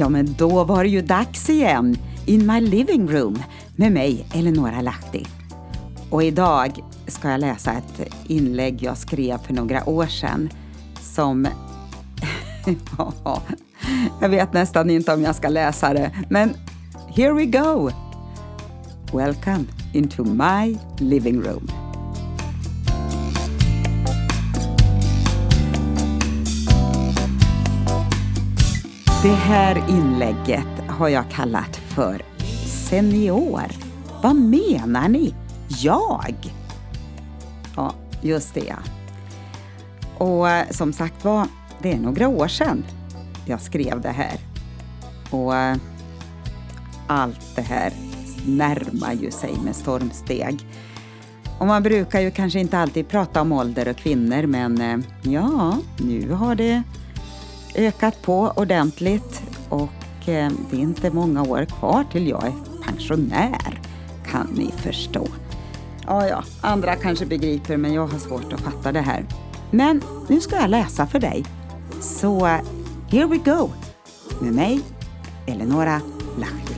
Ja, men då var det ju dags igen. In my living room med mig, Eleonora Lahti. Och idag ska jag läsa ett inlägg jag skrev för några år sedan som... jag vet nästan inte om jag ska läsa det, men here we go! Welcome into my living room. Det här inlägget har jag kallat för Senior. Vad menar ni? Jag? Ja, just det ja. Och eh, som sagt var, det är några år sedan jag skrev det här. Och eh, allt det här närmar ju sig med stormsteg. Och man brukar ju kanske inte alltid prata om ålder och kvinnor men eh, ja, nu har det ökat på ordentligt och eh, det är inte många år kvar till jag är pensionär, kan ni förstå. Ja, ja, andra kanske begriper men jag har svårt att fatta det här. Men nu ska jag läsa för dig. Så here we go med mig, Eleonora Lahti.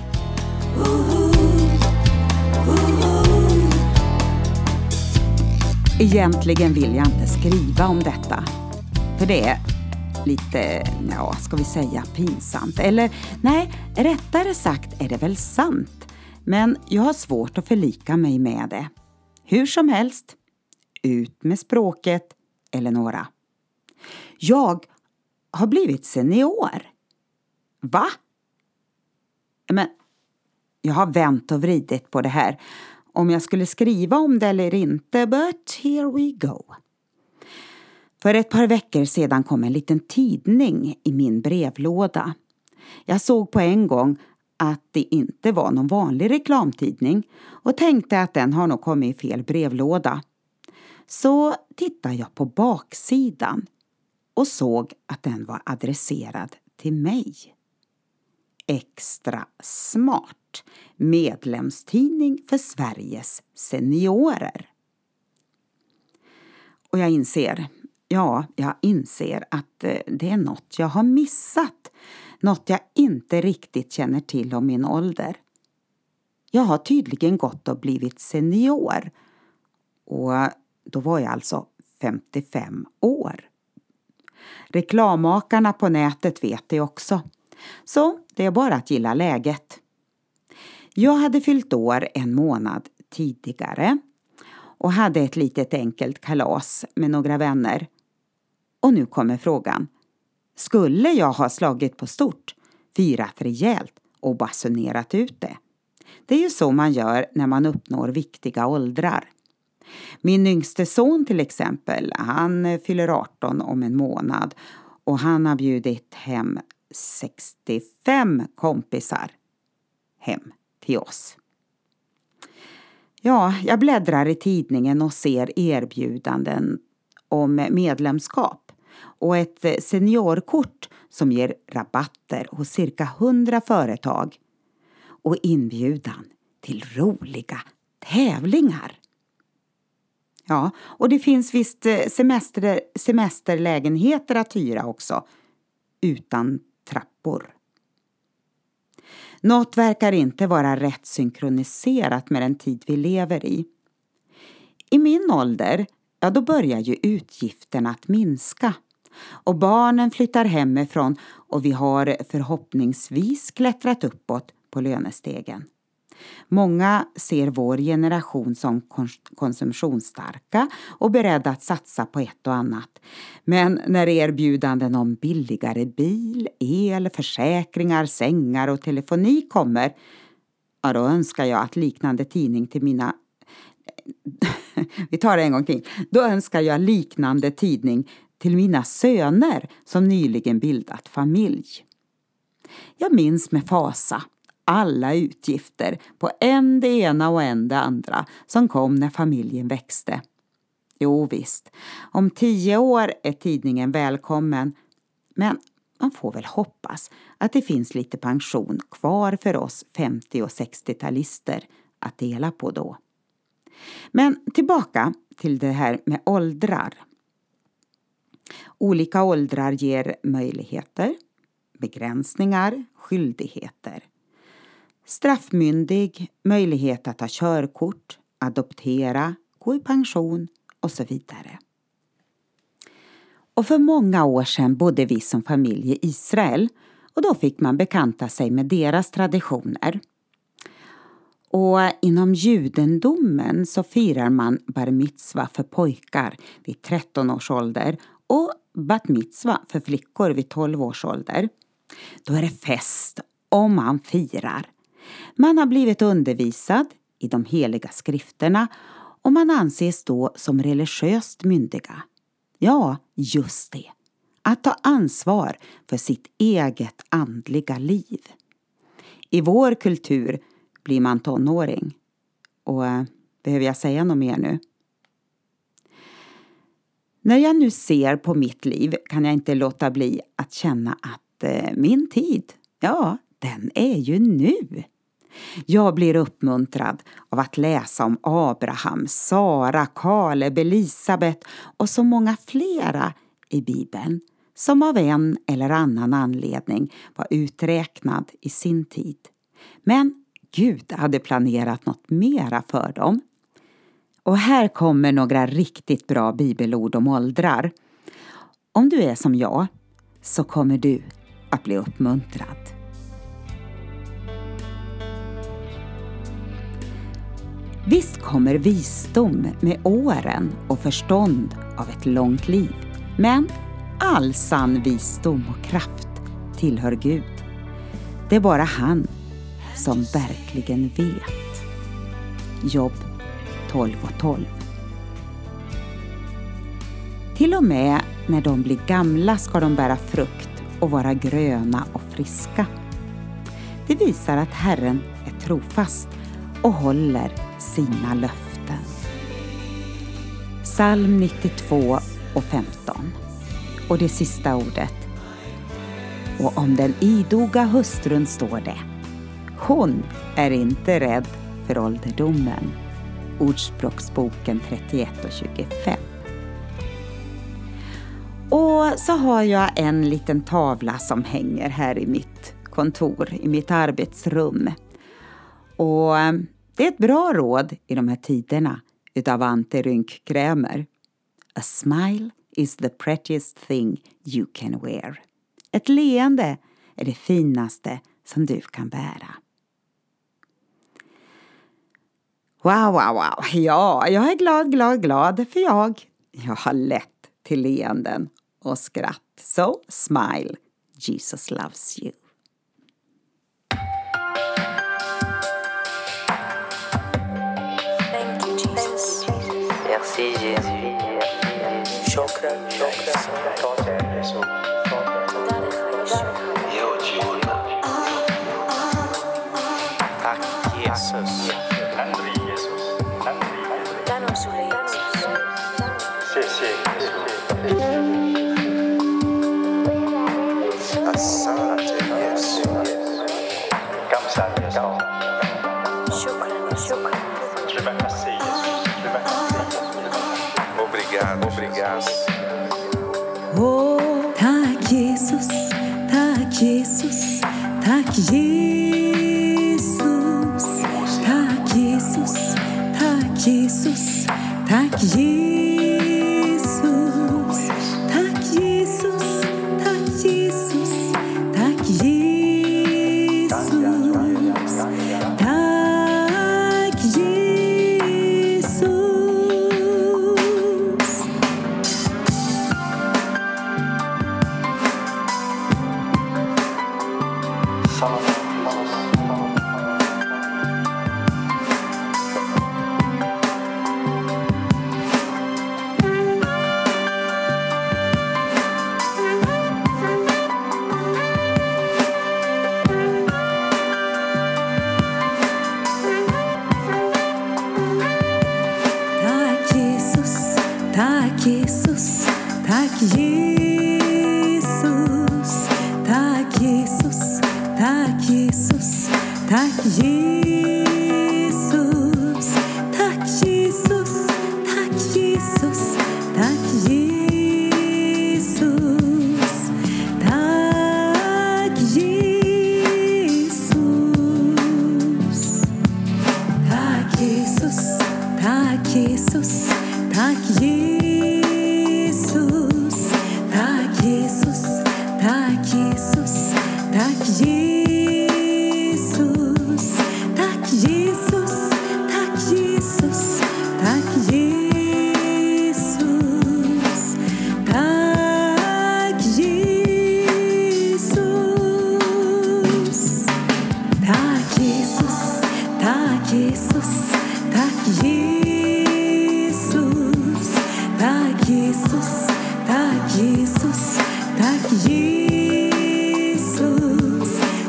Egentligen vill jag inte skriva om detta. För det är lite, ja, ska vi säga pinsamt? Eller nej, rättare sagt är det väl sant. Men jag har svårt att förlika mig med det. Hur som helst, ut med språket, Eleonora. Jag har blivit senior. Va? Men jag har vänt och vridit på det här. Om jag skulle skriva om det eller inte, but here we go. För ett par veckor sedan kom en liten tidning i min brevlåda. Jag såg på en gång att det inte var någon vanlig reklamtidning och tänkte att den har nog kommit i fel brevlåda. Så tittade jag på baksidan och såg att den var adresserad till mig. Extra smart medlemstidning för Sveriges seniorer. Och jag inser Ja, jag inser att eh, det är något jag har missat. Något jag inte riktigt känner till om min ålder. Jag har tydligen gått och blivit senior. Och eh, då var jag alltså 55 år. Reklammakarna på nätet vet det också. Så det är bara att gilla läget. Jag hade fyllt år en månad tidigare och hade ett litet enkelt kalas med några vänner. Och nu kommer frågan. Skulle jag ha slagit på stort, firat rejält och basunerat ut det? Det är ju så man gör när man uppnår viktiga åldrar. Min yngste son till exempel, han fyller 18 om en månad och han har bjudit hem 65 kompisar hem till oss. Ja, jag bläddrar i tidningen och ser erbjudanden om medlemskap och ett eh, seniorkort som ger rabatter hos cirka 100 företag och inbjudan till roliga tävlingar. Ja, och det finns visst eh, semester, semesterlägenheter att hyra också, utan trappor. Något verkar inte vara rätt synkroniserat med den tid vi lever i. I min ålder, ja då börjar ju utgifterna att minska och barnen flyttar hemifrån och vi har förhoppningsvis klättrat uppåt på lönestegen. Många ser vår generation som konsumtionsstarka och beredda att satsa på ett och annat. Men när erbjudanden om billigare bil, el, försäkringar, sängar och telefoni kommer, ja då önskar jag att liknande tidning till mina vi tar det en gång till. Då önskar jag liknande tidning till mina söner som nyligen bildat familj. Jag minns med fasa alla utgifter på en det ena och en det andra som kom när familjen växte. Jo visst, om tio år är tidningen välkommen men man får väl hoppas att det finns lite pension kvar för oss 50 och 60-talister att dela på då. Men tillbaka till det här med åldrar. Olika åldrar ger möjligheter, begränsningar, skyldigheter. Straffmyndig, möjlighet att ta körkort, adoptera, gå i pension och så vidare. Och för många år sedan bodde vi som familj i Israel och då fick man bekanta sig med deras traditioner. Och inom judendomen så firar man bar mitzva för pojkar vid 13 års ålder och bat mitzva för flickor vid 12 års ålder. Då är det fest och man firar. Man har blivit undervisad i de heliga skrifterna och man anses då som religiöst myndiga. Ja, just det. Att ta ansvar för sitt eget andliga liv. I vår kultur blir man tonåring. Och eh, behöver jag säga något mer nu? När jag nu ser på mitt liv kan jag inte låta bli att känna att eh, min tid, ja, den är ju nu. Jag blir uppmuntrad av att läsa om Abraham, Sara, Kaleb, Elisabet och så många flera i Bibeln som av en eller annan anledning var uträknad i sin tid. Men Gud hade planerat något mera för dem. Och här kommer några riktigt bra bibelord om åldrar. Om du är som jag så kommer du att bli uppmuntrad. Visst kommer visdom med åren och förstånd av ett långt liv. Men all sann visdom och kraft tillhör Gud. Det är bara han som verkligen vet. Jobb 12 och 12. Till och med när de blir gamla ska de bära frukt och vara gröna och friska. Det visar att Herren är trofast och håller sina löften. Psalm 92 och 15. Och det sista ordet. Och om den idoga hustrun står det. Hon är inte rädd för ålderdomen. Ordspråksboken 31 och 25. Och så har jag en liten tavla som hänger här i mitt kontor, i mitt arbetsrum. Och eh, det är ett bra råd i de här tiderna utav antirynkkrämer. A smile is the prettiest thing you can wear. Ett leende är det finaste som du kan bära. Wow, wow, wow. Ja, jag är glad, glad, glad för jag. Jag har lätt till leenden och skratt. So smile. Jesus loves you. Thank you, Jesus. Merci, Jésus. Chokra, chokra, ah, ah, ah. Jesus. Obrigado, obrigado. Oh, tack Jesus, tack Jesus, tack Jesus. Tack Jesus, tack Jesus, tack Jesus. Tack Jesus, tack Jesus. Tack Jesus, tack Jesus, tack Jesus. Tack Jesus. Tack Jesus, tack Jesus, tack Jesus,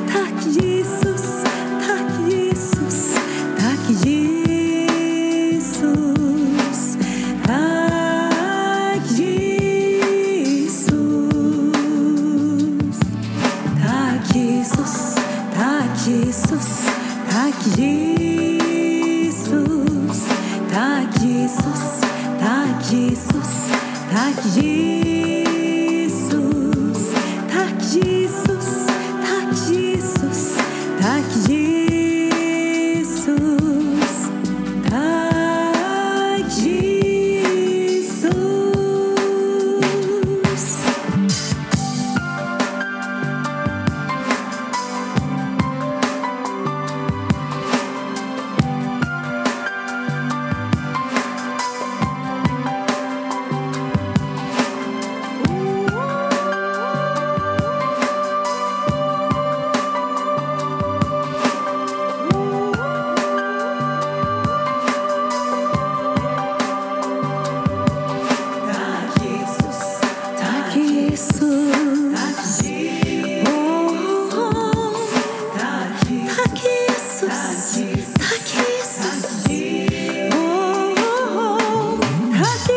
tack Jesus, tack Jesus, tack Jesus, tack Jesus. Tack Jesus, tack Jesus, tack Jesus, tack Jesus, tack Jesus, tack Jesus, tack Jesus, tack Jesus, tack Jesus, Merci.